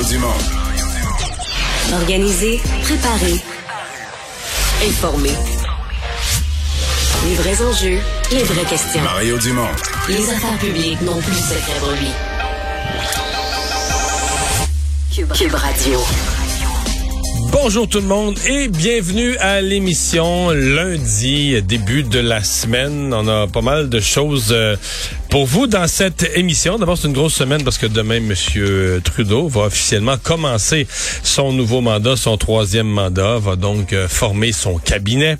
Mario Dumont. Organiser, préparer, informer. Les vrais enjeux, les vraies questions. Mario Dumont. Les affaires publiques n'ont plus de secret lui. Cube, Cube Radio. Bonjour tout le monde et bienvenue à l'émission lundi, début de la semaine. On a pas mal de choses euh, pour vous dans cette émission. D'abord, c'est une grosse semaine parce que demain, Monsieur Trudeau va officiellement commencer son nouveau mandat, son troisième mandat, va donc euh, former son cabinet.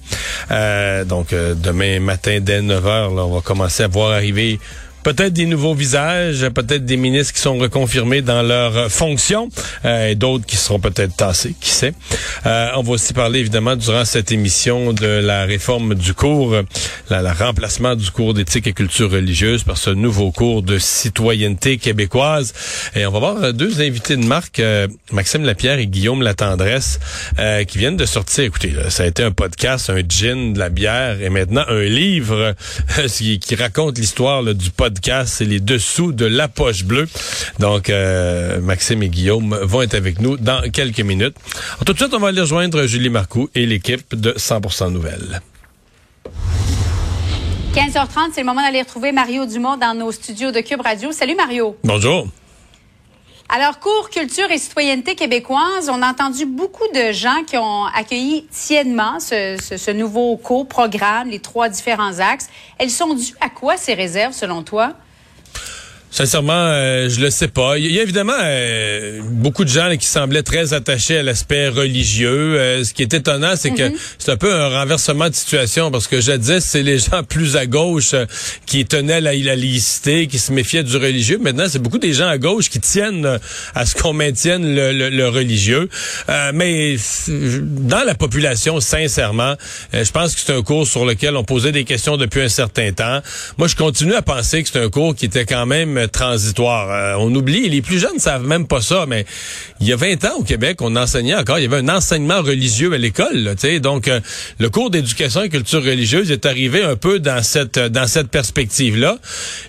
Euh, donc, demain matin, dès 9 heures, là, on va commencer à voir arriver peut-être des nouveaux visages, peut-être des ministres qui sont reconfirmés dans leurs fonctions euh, et d'autres qui seront peut-être tassés, qui sait. Euh, on va aussi parler évidemment durant cette émission de la réforme du cours, la, la remplacement du cours d'éthique et culture religieuse par ce nouveau cours de citoyenneté québécoise. Et on va voir deux invités de marque, euh, Maxime Lapierre et Guillaume Latendresse, euh, qui viennent de sortir. Écoutez, là, ça a été un podcast, un gin, de la bière et maintenant un livre qui, qui raconte l'histoire du podcast podcast, les dessous de la poche bleue. Donc, euh, Maxime et Guillaume vont être avec nous dans quelques minutes. Alors, tout de suite, on va aller rejoindre Julie Marcoux et l'équipe de 100% Nouvelles. 15h30, c'est le moment d'aller retrouver Mario Dumont dans nos studios de Cube Radio. Salut Mario. Bonjour. Alors, cours culture et citoyenneté québécoise, on a entendu beaucoup de gens qui ont accueilli tièdement ce, ce, ce nouveau cours programme, les trois différents axes. Elles sont dues à quoi ces réserves, selon toi? Sincèrement, euh, je le sais pas. Il y a évidemment euh, beaucoup de gens là, qui semblaient très attachés à l'aspect religieux. Euh, ce qui est étonnant, c'est que c'est un peu un renversement de situation parce que jadis, c'est les gens plus à gauche euh, qui tenaient la, la laïcité, qui se méfiaient du religieux. Maintenant, c'est beaucoup des gens à gauche qui tiennent à ce qu'on maintienne le, le, le religieux. mais dans la population, sincèrement, je pense que c'est un cours sur lequel on posait des questions depuis un certain temps. Moi, je continue à penser que c'est un cours qui était quand même transitoire. Euh, on oublie, les plus jeunes savent même pas ça, mais il y a 20 ans au Québec, on enseignait encore, il y avait un enseignement religieux à l'école, tu sais. Donc euh, le cours d'éducation et culture religieuse est arrivé un peu dans cette dans cette perspective-là.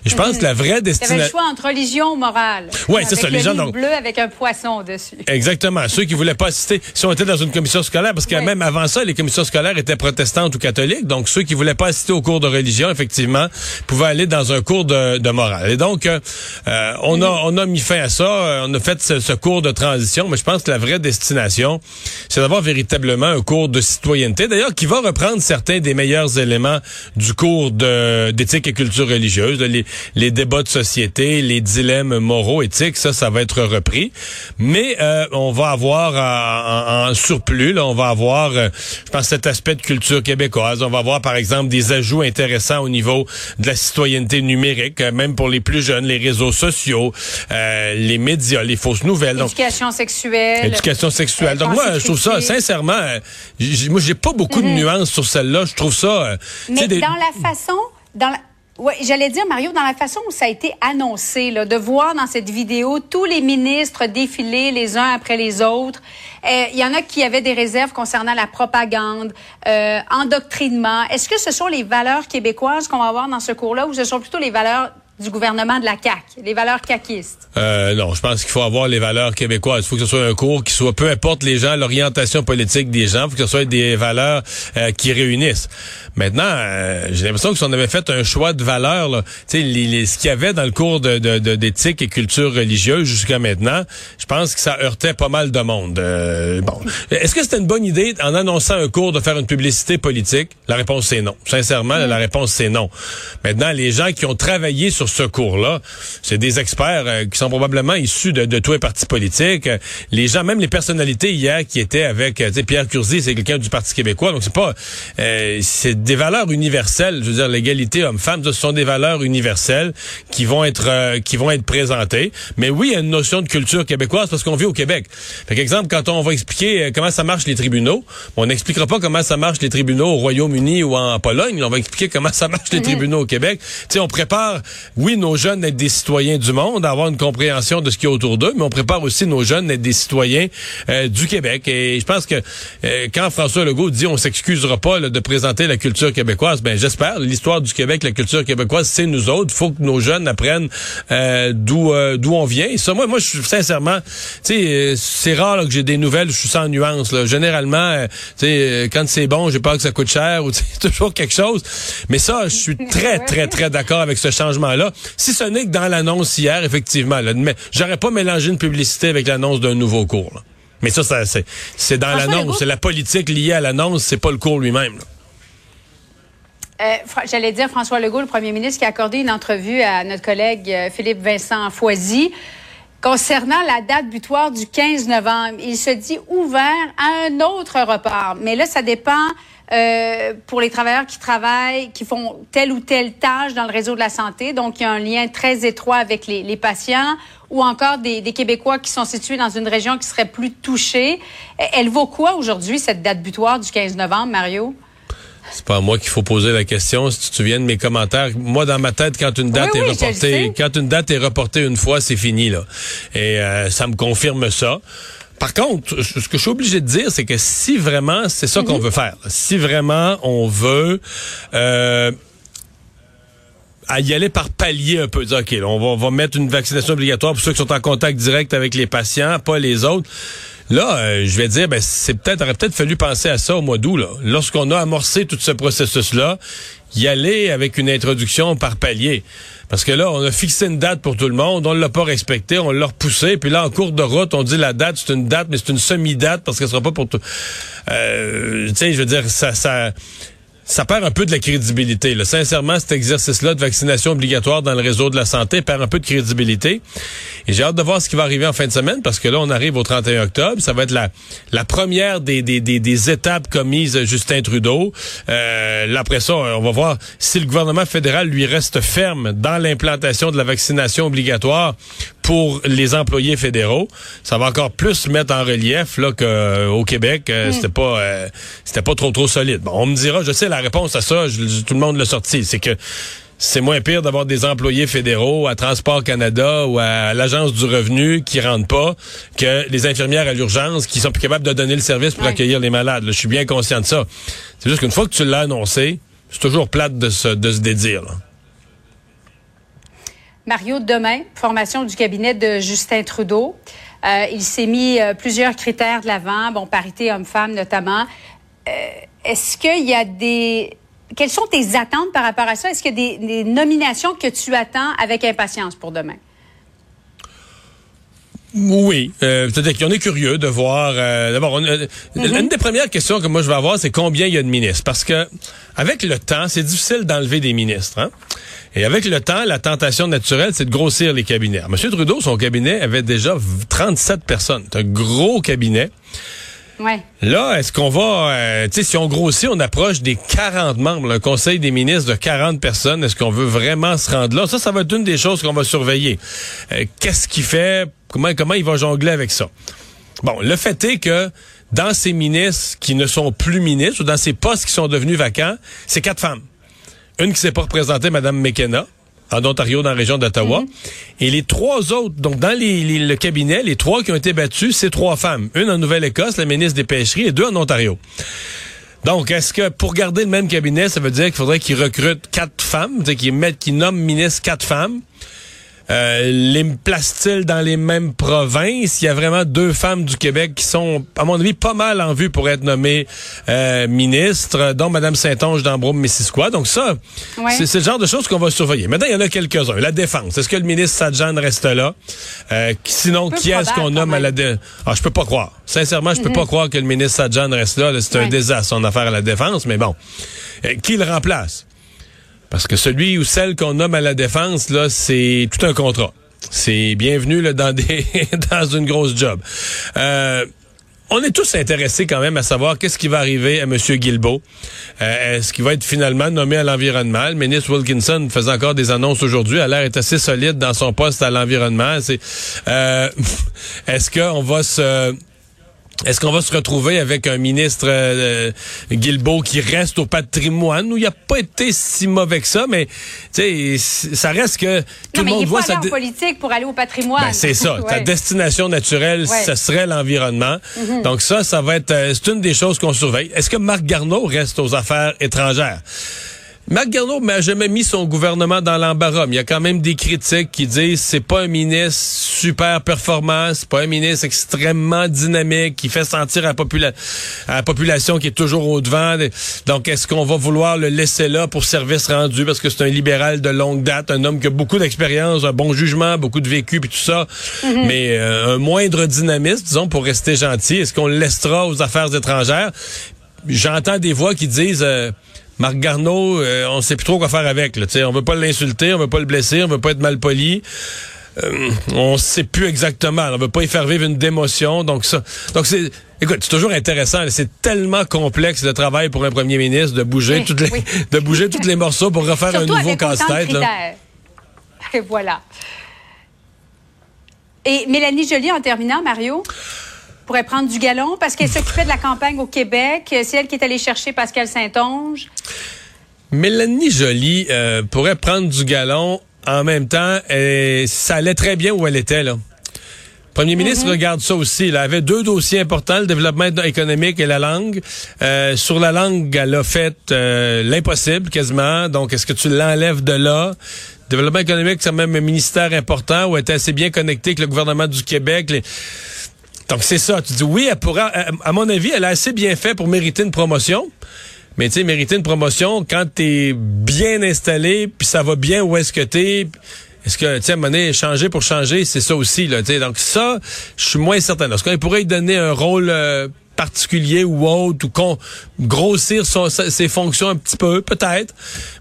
Je pense que la vraie destination Il y avait le choix entre religion ou morale. Ouais, c'est ça, les gens donc bleu avec un poisson dessus. Exactement, ceux qui voulaient pas assister si on était dans une commission scolaire parce que même avant ça, les commissions scolaires étaient protestantes ou catholiques, donc ceux qui voulaient pas assister au cours de religion effectivement pouvaient aller dans un cours de, de morale. Et donc euh, euh, on, a, on a mis fin à ça. Euh, on a fait ce, cours de transition, mais je pense que la vraie destination, c'est d'avoir véritablement un cours de citoyenneté, d'ailleurs, qui va reprendre certains des meilleurs éléments du cours d'éthique et culture religieuse, les, débats de société, les dilemmes moraux, éthiques, ça, ça va être repris. Mais euh, on va avoir en, surplus, là, on va avoir, je pense, cet aspect de culture québécoise. On va avoir, par exemple, des ajouts intéressants au niveau de la citoyenneté numérique, même pour les plus jeunes, les réseaux sociaux, euh, les médias, les fausses nouvelles. Éducation sexuelle. Éducation sexuelle. Donc moi, je trouve ça, sincèrement, euh, moi, j'ai pas beaucoup de mhm. nuances sur celle-là. Je trouve ça... Euh, Mais dans la façon... Dans la... Oui, j'allais dire, Mario, dans la façon où ça a été annoncé, là, de voir dans cette vidéo tous les ministres défiler les uns après les autres. Il y en a qui avaient des réserves concernant la propagande, euh, endoctrinement. Est-ce que ce sont les valeurs québécoises qu'on va avoir dans ce cours-là ou ce sont plutôt les valeurs du gouvernement de la CAQ, les valeurs caquistes? Euh, non, je pense qu'il faut avoir les valeurs québécoises. Il faut que ce soit un cours qui soit, peu importe les gens, l'orientation politique des gens, il faut que ce soit des valeurs euh, qui réunissent. Maintenant, euh, j'ai l'impression que si on avait fait un choix de valeurs, là, les, les, ce qu'il y avait dans le cours de, d'éthique de, et culture religieuse jusqu'à maintenant, je pense que ça heurtait pas mal de monde. Euh, bon, est-ce que c'était une bonne idée en annonçant un cours de faire une publicité politique? La réponse c'est non. Sincèrement, la réponse c'est non. Maintenant, les gens qui ont travaillé sur ce cours-là, c'est des experts euh, qui sont probablement issus de, de tous les partis politiques. Les gens, même les personnalités hier qui étaient avec, euh, Pierre Curzi, c'est quelqu'un du Parti québécois, donc c'est pas, euh, c'est des valeurs universelles. Je veux dire, l'égalité homme-femme, ce sont des valeurs universelles qui vont être, euh, qui vont être présentées. Mais oui, il y a une notion de culture québécoise parce qu'on vit au Québec. Par exemple, quand on va expliquer euh, comment ça marche les tribunaux, on n'expliquera pas comment ça marche les tribunaux au Royaume-Uni ou en Pologne. On va expliquer comment ça marche les tribunaux au Québec. Tu sais, on prépare, oui, nos jeunes être des citoyens du monde, avoir une compréhension de ce qui est autour d'eux, mais on prépare aussi nos jeunes à être des citoyens euh, du Québec. Et je pense que euh, quand François Legault dit on s'excusera pas là, de présenter la culture québécoise, ben j'espère. L'histoire du Québec, la culture québécoise, c'est nous autres. Il faut que nos jeunes apprennent euh, d'où euh, d'où on vient. Et ça, moi, moi, je suis sincèrement, tu sais, euh, c'est rare là, que j'ai des nouvelles, je suis sans nuance. Là. Généralement, euh, tu sais, quand c'est bon, j'ai peur que ça coûte cher ou toujours quelque chose. Mais ça, je suis très, très, très d'accord avec ce changement-là. Si ce n'est que dans l'annonce hier, effectivement, là, mais j'aurais pas mélangé une publicité avec l'annonce d'un nouveau cours. là. Mais ça, ça c'est, dans l'annonce. C'est la politique liée à l'annonce, c'est pas le cours lui-même. Euh, J'allais dire François Legault, le premier ministre, qui a accordé une entrevue à notre collègue euh, Philippe Vincent Foisy concernant la date butoir du 15 novembre. Il se dit ouvert à un autre report. Mais là, ça dépend euh, pour les travailleurs qui travaillent, qui font telle ou telle tâche dans le réseau de la santé. Donc, il y a un lien très étroit avec les, les patients ou encore des, des Québécois qui sont situés dans une région qui serait plus touchée. Elle vaut quoi aujourd'hui, cette date butoir du 15 novembre, Mario? C'est pas à moi qu'il faut poser la question. Si tu te souviens de mes commentaires, moi dans ma tête, quand une date Oui, est oui, reportée, quand une date est reportée une fois, c'est fini là. Et euh, ça me confirme ça. Par contre, ce que je suis obligé de dire, c'est que si vraiment c'est ça Mhm. qu'on veut faire, si vraiment on veut euh, à y aller par palier un peu, dire, OK, là, on, va, on va mettre une vaccination obligatoire pour ceux qui sont en contact direct avec les patients, pas les autres. Là, euh, je vais dire, ben, c'est peut-être, aurait peut-être fallu penser à ça au mois d'août, là. Lorsqu'on a amorcé tout ce processus-là, y aller avec une introduction par palier. Parce que là, on a fixé une date pour tout le monde, on l'a pas respecté, on l'a repoussé, puis là, en cours de route, on dit la date, c'est une date, mais c'est une semi-date parce qu'elle sera pas pour tout. Euh, je veux dire, ça, ça, ça perd un peu de la crédibilité. Là. Sincèrement, cet exercice-là de vaccination obligatoire dans le réseau de la santé perd un peu de crédibilité. Et j'ai hâte de voir ce qui va arriver en fin de semaine parce que là, on arrive au 31 octobre. Ça va être la, la première des, des, des, des étapes commises Justin Trudeau. Euh, là, après ça, on va voir si le gouvernement fédéral lui reste ferme dans l'implantation de la vaccination obligatoire pour les employés fédéraux. Ça va encore plus mettre en relief là qu'au Québec, euh, c'était pas euh, c'était pas trop trop solide. Bon, on me dira, je sais la réponse à ça, je- tout le monde l'a sorti, c'est que c'est moins pire d'avoir des employés fédéraux à Transport Canada ou à l'Agence du revenu qui rentrent pas que les infirmières à l'urgence qui sont plus capables de donner le service pour Ouais. accueillir les malades. là. Je suis bien conscient de ça. C'est juste qu'une fois que tu l'as annoncé, c'est toujours plate de se, de se dédire. là. Mario, demain, formation du cabinet de Justin Trudeau. Euh, il s'est mis euh, plusieurs critères de l'avant, bon, parité homme-femme notamment. Euh, Est-ce qu'il y a des... Quelles sont tes attentes par rapport à ça? Est-ce qu'il y a des, des nominations que tu attends avec impatience pour demain? Oui, euh, c'est-à-dire qu'on est curieux de voir. euh, D'abord, euh, une des premières questions que moi je vais avoir, c'est combien il y a de ministres, parce que avec le temps, c'est difficile d'enlever des ministres. Hein? Et avec le temps, la tentation naturelle, c'est de grossir les cabinets. Monsieur Trudeau, son cabinet avait déjà v- 37 personnes. C'est un gros cabinet. Là, est-ce qu'on va, euh, tu sais, si on grossit, on approche des 40 membres, un conseil des ministres de 40 personnes, est-ce qu'on veut vraiment se rendre là? Ça, ça va être une des choses qu'on va surveiller. Euh, Qu'est-ce qu'il fait? Comment, comment il va jongler avec ça? Bon, le fait est que dans ces ministres qui ne sont plus ministres ou dans ces postes qui sont devenus vacants, c'est quatre femmes. Une qui s'est pas représentée, Mme McKenna, en Ontario, dans la région d'Ottawa. Et les trois autres, donc dans les- les- le cabinet, les trois qui ont été battus, c'est trois femmes. Une en Nouvelle-Écosse, la ministre des Pêcheries, et deux en Ontario. Donc, est-ce que pour garder le même cabinet, ça veut dire qu'il faudrait qu'ils recrutent quatre femmes, c'est-à-dire qu'ils mettent, qu'ils nomment ministres quatre femmes? Euh, les placent-ils dans les mêmes provinces? Il y a vraiment deux femmes du Québec qui sont, à mon avis, pas mal en vue pour être nommées euh, ministres, dont Mme Saint-Onge d'Ambrome-Missisquoi. Donc ça, Ouais. c'est le genre de choses qu'on va surveiller. Maintenant, il y en a quelques-uns. La défense. Est-ce que le ministre Sadjan reste là? Euh, sinon, qui est-ce qu'on nomme à la défense? Ah, je peux pas croire. Sincèrement, je peux pas croire que le ministre Sadjan reste là. C'est un désastre, son affaire à la défense, mais bon. Qui le remplace? Parce que celui ou celle qu'on nomme à la défense, là, c'est tout un contrat. C'est bienvenu là, dans des dans une grosse job. Euh, on est tous intéressés quand même à savoir qu'est-ce qui va arriver à M. Guilbeault. Euh, Est-ce qu'il va être finalement nommé à l'environnement? Le ministre Wilkinson faisait encore des annonces aujourd'hui. A l'air est assez solide dans son poste à l'environnement. Euh, Est-ce qu'on va se est-ce qu'on va se retrouver avec un ministre euh, Guilbeault qui reste au patrimoine? Où il a pas été si mauvais que ça, mais tu sais, ça reste que tout Non, le mais il monde voit pas sa politique pour aller au patrimoine. ben, c'est ça. Ta destination naturelle, Ouais. ce serait l'environnement. Donc ça, ça va être, euh, c'est une des choses qu'on surveille. Est-ce que Marc Garneau reste aux affaires étrangères? Marc Garneau n'a jamais mis son gouvernement dans l'embarras. Il y a quand même des critiques qui disent c'est pas un ministre super performant, c'est pas un ministre extrêmement dynamique qui fait sentir à la, popula- à la population qui est toujours au devant. Donc est-ce qu'on va vouloir le laisser là pour service rendu parce que c'est un libéral de longue date, un homme qui a beaucoup d'expérience, un bon jugement, beaucoup de vécu puis tout ça, mais euh, un moindre dynamisme, disons, pour rester gentil. Est-ce qu'on le laissera aux affaires étrangères? J'entends des voix qui disent euh, Marc Garneau, euh, on sait plus trop quoi faire avec. Là, on veut pas l'insulter, on veut pas le blesser, on veut pas être mal poli. Euh, on sait plus exactement. On veut pas y faire vivre une démotion. Donc ça, donc c'est, écoute, c'est toujours intéressant. C'est tellement complexe le travail pour un premier ministre de bouger Oui, toutes les, oui. de bouger tous les morceaux pour refaire un nouveau casse-tête. Et voilà. Et Mélanie Joly, en terminant, Mario, pourrait prendre du galon parce qu'elle s'occupait de la campagne au Québec. C'est elle qui est allée chercher Pascal Saint-Onge. Mélanie Joly euh, pourrait prendre du galon en même temps. euh, ça allait très bien où elle était là. Premier ministre regarde ça aussi. Elle avait deux dossiers importants, le développement économique et la langue. Euh, sur la langue, elle a fait euh, l'impossible quasiment. Donc, est-ce que tu l'enlèves de là? Développement économique, c'est même un ministère important où elle était assez bien connectée avec le gouvernement du Québec. Les- Donc, c'est ça. Tu dis oui, elle pourra, à, à mon avis, elle a assez bien fait pour mériter une promotion. Mais tu sais, mériter une promotion quand t'es bien installé, puis ça va bien où est-ce que t'es. Est-ce que, tu sais, donné, changer pour changer, c'est ça aussi, là, tu sais. Donc ça, je suis moins certain. Est-ce qu'on pourrait lui donner un rôle euh, particulier ou autre, ou qu'on grossir son- ses fonctions un petit peu, peut-être.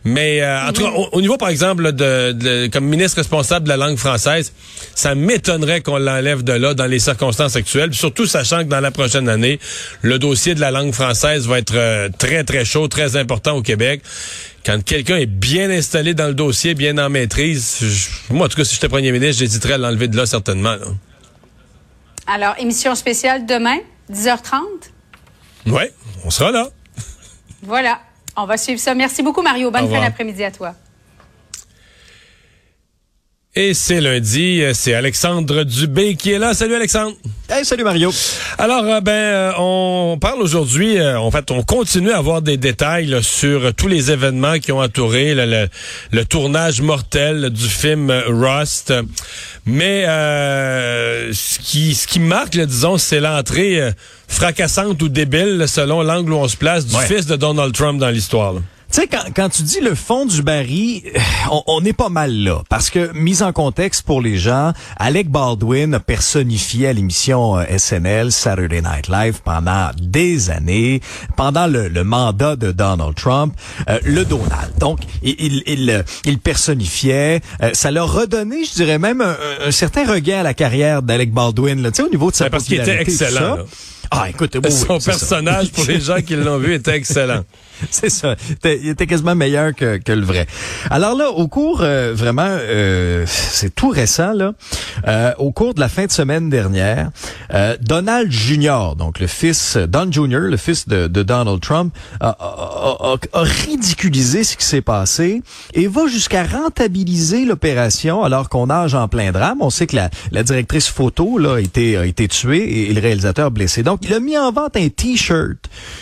Mais euh, en tout cas, au, au niveau, par exemple, de, de- comme ministre responsable de la langue française, ça m'étonnerait qu'on l'enlève de là dans les circonstances actuelles, surtout sachant que dans la prochaine année, le dossier de la langue française va être euh, très, très chaud, très important au Québec. Quand quelqu'un est bien installé dans le dossier, bien en maîtrise, je- moi, en tout cas, si j'étais premier ministre, j'hésiterais à l'enlever de là, certainement. là. Alors, émission spéciale demain, 10h30. Ouais, on sera là. Voilà. On va suivre ça. Merci beaucoup, Mario. Bonne fin d'après-midi à toi. Et c'est lundi, euh, c'est Alexandre Dubé qui est là. Salut Alexandre. Hey, salut Mario. Alors, euh, ben, euh, on parle aujourd'hui, en fait, on continue à avoir des détails là, sur tous les événements qui ont entouré là, le, le tournage mortel du film Rust. Mais euh, ce qui ce qui marque, là, disons, c'est l'entrée fracassante ou débile, selon l'angle où on se place, du Ouais. fils de Donald Trump dans l'histoire. Sais, quand, quand tu dis le fond du baril, euh, on, on est pas mal là. Parce que, mise en contexte pour les gens, Alec Baldwin a personnifié à l'émission euh, SNL Saturday Night Live pendant des années, pendant le, le mandat de Donald Trump, euh, le Donald. Donc, il, il, il, euh, il personnifiait. euh, ça l'a redonné, je dirais même, un, un- certain regain à la carrière d'Alec Baldwin, là, tu sais, au niveau de sa parce qu'il était excellent. Ah, écoute, oui, Son ça. personnage, pour les gens qui l'ont vu, était excellent. C'est ça. Il était- quasiment meilleur que, le vrai. Alors là, au cours, euh, vraiment, euh, c'est tout récent, là, euh, au cours de la fin de semaine dernière, euh, Donald Jr., donc le fils, Don Jr., le fils de, Donald Trump, a, ridiculisé ce qui s'est passé et va jusqu'à rentabiliser l'opération alors qu'on nage en plein drame. On sait que la, la directrice photo là, a, été, a été tuée et, et le réalisateur blessé. Donc, il a mis en vente un T-shirt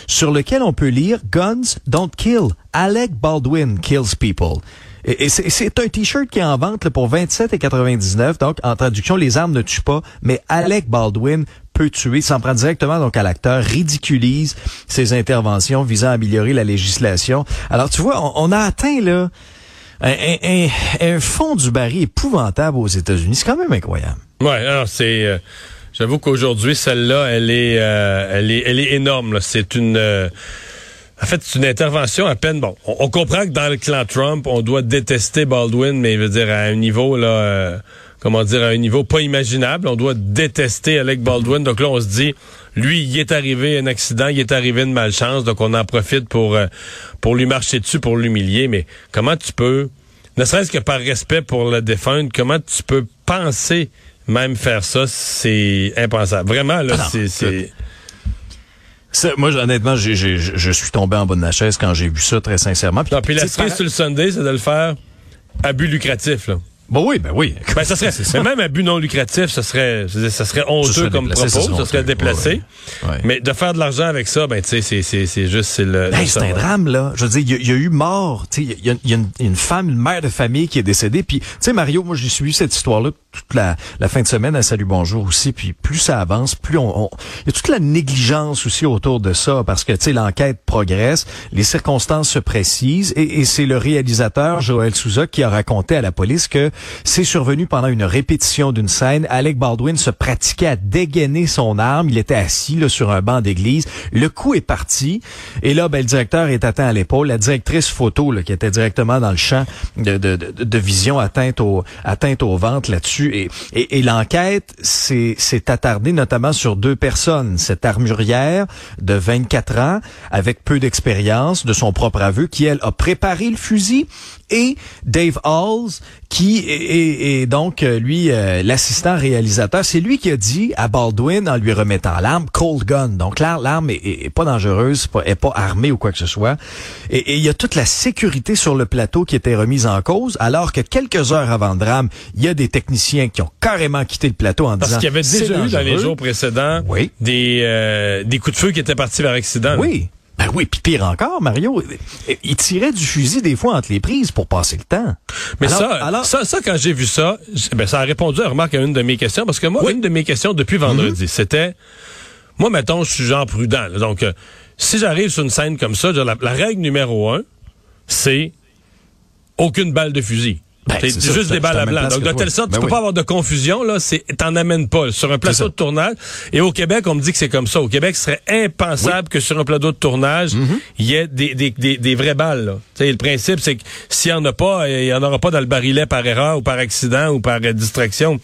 sur lequel on peut lire « Guns don't kill. Alec Baldwin kills people ». Et, c'est un T-shirt qui est en vente là, pour 27,99. Donc, en traduction, les armes ne tuent pas, mais Alec Baldwin peut tuer, s'en prend directement donc à l'acteur, ridiculise ses interventions visant à améliorer la législation. Alors, tu vois, on, a atteint là un, fond du baril épouvantable aux États-Unis. C'est quand même incroyable. Ouais, alors c'est. euh, J'avoue qu'aujourd'hui, celle-là, elle est, euh, elle est, elle est énorme. C'est une. euh, En fait, c'est une intervention à peine. Bon, on, on comprend que dans le clan Trump, on doit détester Baldwin, mais je veux dire à un niveau là, euh, comment dire, à un niveau pas imaginable. On doit détester Alec Baldwin. Donc là, on se dit, lui, il est arrivé un accident, il est arrivé une malchance, donc on en profite pour euh, pour lui marcher dessus, pour l'humilier. Mais comment tu peux, ne serait-ce que par respect pour le défunt, comment tu peux penser même faire ça, c'est impensable. Vraiment là, Ah c'est Ça, moi, honnêtement, j'ai- j'ai- je je suis tombé en bas de ma chaise quand j'ai vu ça, très sincèrement. Non, puis la cerise sur le Sunday, c'est de le faire à but lucratif, là. Bon, oui, ben oui. Ben, ça serait, ça. même à but non lucratif, ça serait, ça serait honteux serait comme déplacé, propos, ça serait déplacé. Ouais, ouais. Mais de faire de l'argent avec ça, ben, tu sais, c'est, c'est, c'est juste, c'est le. Le c'est un drame, là. Je veux dire, il y, a- il y a eu mort. Tu sais, Il y, a- il y a une, une femme, une mère de famille qui est décédée. Puis, tu sais, Mario, moi, j'ai suivi cette histoire-là toute la, la fin de semaine à Salut Bonjour aussi. Puis, plus ça avance, plus on... on- Il y a toute la négligence aussi autour de ça. Parce que, tu sais, l'enquête progresse, les circonstances se précisent. Et, et c'est le réalisateur, Joël Souza, qui a raconté à la police que c'est survenu pendant une répétition d'une scène. Alec Baldwin se pratiquait à dégainer son arme. Il était assis là, sur un banc d'église. Le coup est parti. Et là, ben, le directeur est atteint à l'épaule. La directrice photo, là, qui était directement dans le champ de, de, de, de vision atteinte au, atteinte au ventre là-dessus. Et, et, et l'enquête s'est attardée notamment sur deux personnes. Cette armurière de 24 ans, avec peu d'expérience, de son propre aveu, qui, elle, a préparé le fusil et Dave Halls, qui est, est- est donc euh, lui euh, l'assistant réalisateur. C'est lui qui a dit à Baldwin en lui remettant l'arme, cold gun. Donc l'arme est, est- pas dangereuse, pas- est pas armée ou quoi que ce soit. Et, il y a toute la sécurité sur le plateau qui était remise en cause, alors que quelques heures avant le drame, il y a des techniciens qui ont carrément quitté le plateau en Parce disant qu'il y avait déjà eu dans les jours précédents Oui. des, euh, des coups de feu qui étaient partis par accident. là. Ben oui, puis pire encore, Mario, il tirait du fusil des fois entre les prises pour passer le temps. Mais Alors- ça, alors- ça, ça, quand j'ai vu ça, ben, ça a répondu à remarque à une de mes questions, parce que moi, Oui. une de mes questions depuis vendredi, Mhm. c'était, moi, mettons, je suis genre prudent. là. donc, euh, si j'arrive sur une scène comme ça, la règle numéro un, c'est aucune balle de fusil. Ben, c'est ça, juste des balles à blanc. Donc, de telle sorte, Ben tu peux oui. pas avoir de confusion, là, c'est, t'en amènes pas. Sur un plateau de tournage, et au Québec, on me dit que c'est comme ça. Au Québec, ce serait impensable que sur un plateau de tournage, Mm-hmm. il y ait des, des, des, des vraies balles, là. Le principe, c'est que s'il y en a pas, il y en aura pas dans le barillet par erreur ou par accident ou par euh, distraction.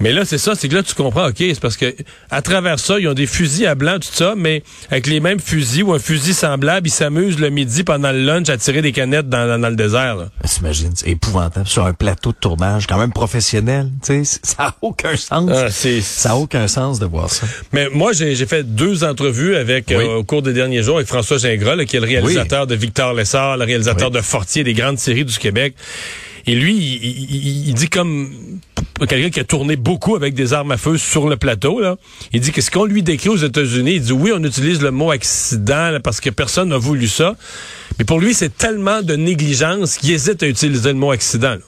Mais là, c'est ça, c'est que là, tu comprends, OK, c'est parce que à travers ça, ils ont des fusils à blanc, tout ça, mais avec les mêmes fusils ou un fusil semblable, ils s'amusent le midi pendant le lunch à tirer des canettes dans, dans, dans le désert. T'imagines, c'est épouvantable sur un plateau de tournage, quand même professionnel. Tu sais, ça a aucun sens. Ah, ça a aucun sens de voir ça. Mais moi, j'ai fait deux entrevues avec Oui. euh, au cours des derniers jours avec François Gingras, là, qui est le réalisateur de Victor Lessard, le réalisateur Oui. de Fortier, des grandes séries du Québec. Et lui, il, dit comme quelqu'un qui a tourné beaucoup avec des armes à feu sur le plateau. Là. Il dit que ce qu'on lui décrit aux États-Unis, il dit oui, on utilise le mot accident parce que personne n'a voulu ça. Mais pour lui, c'est tellement de négligence qu'il hésite à utiliser le mot accident.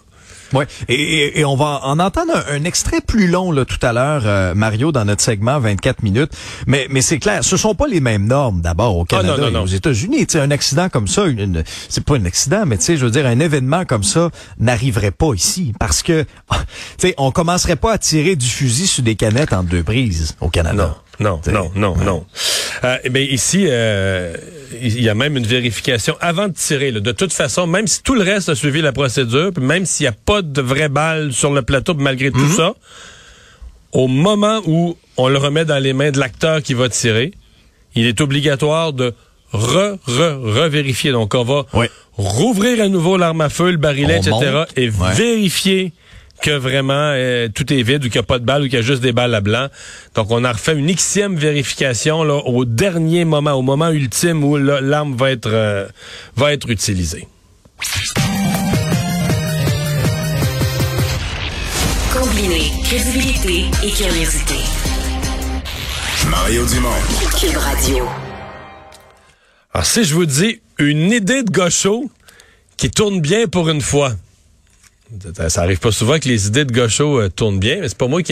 Ouais. Et, et- et on va en entendre un, un extrait plus long là tout à l'heure, euh, Mario, dans notre segment 24 minutes. Mais, mais c'est clair, ce sont pas les mêmes normes d'abord au Ah, non, Canada non, et aux États-Unis. Un accident comme ça, une- une- c'est pas un accident, mais je veux dire, un événement comme ça n'arriverait pas ici parce que, on commencerait pas à tirer du fusil sur des canettes en deux prises au Canada. Non, T'sais, non, non, non. Euh, eh bien, ici, euh, il y a même une vérification avant de tirer. là. De toute façon, même si tout le reste a suivi la procédure, puis même s'il n'y a pas de vraies balles sur le plateau, malgré tout ça, au moment où on le remet dans les mains de l'acteur qui va tirer, il est obligatoire de re, re, revérifier. Donc, on va Oui. rouvrir à nouveau l'arme à feu, le barillet, On etc., monte. et Ouais. vérifier que vraiment euh, tout est vide ou qu'il n'y a pas de balles ou qu'il y a juste des balles à blanc. Donc, on a refait une xième vérification là, au dernier moment, au moment ultime où l'arme va être euh, va être utilisée. Combiner crédibilité et curiosité. Mario Dumont. Cube Radio. Alors, si je vous dis une idée de gaucho qui tourne bien pour une fois, ça arrive pas souvent que les idées de gaucho euh, tournent bien, mais c'est pas moi qui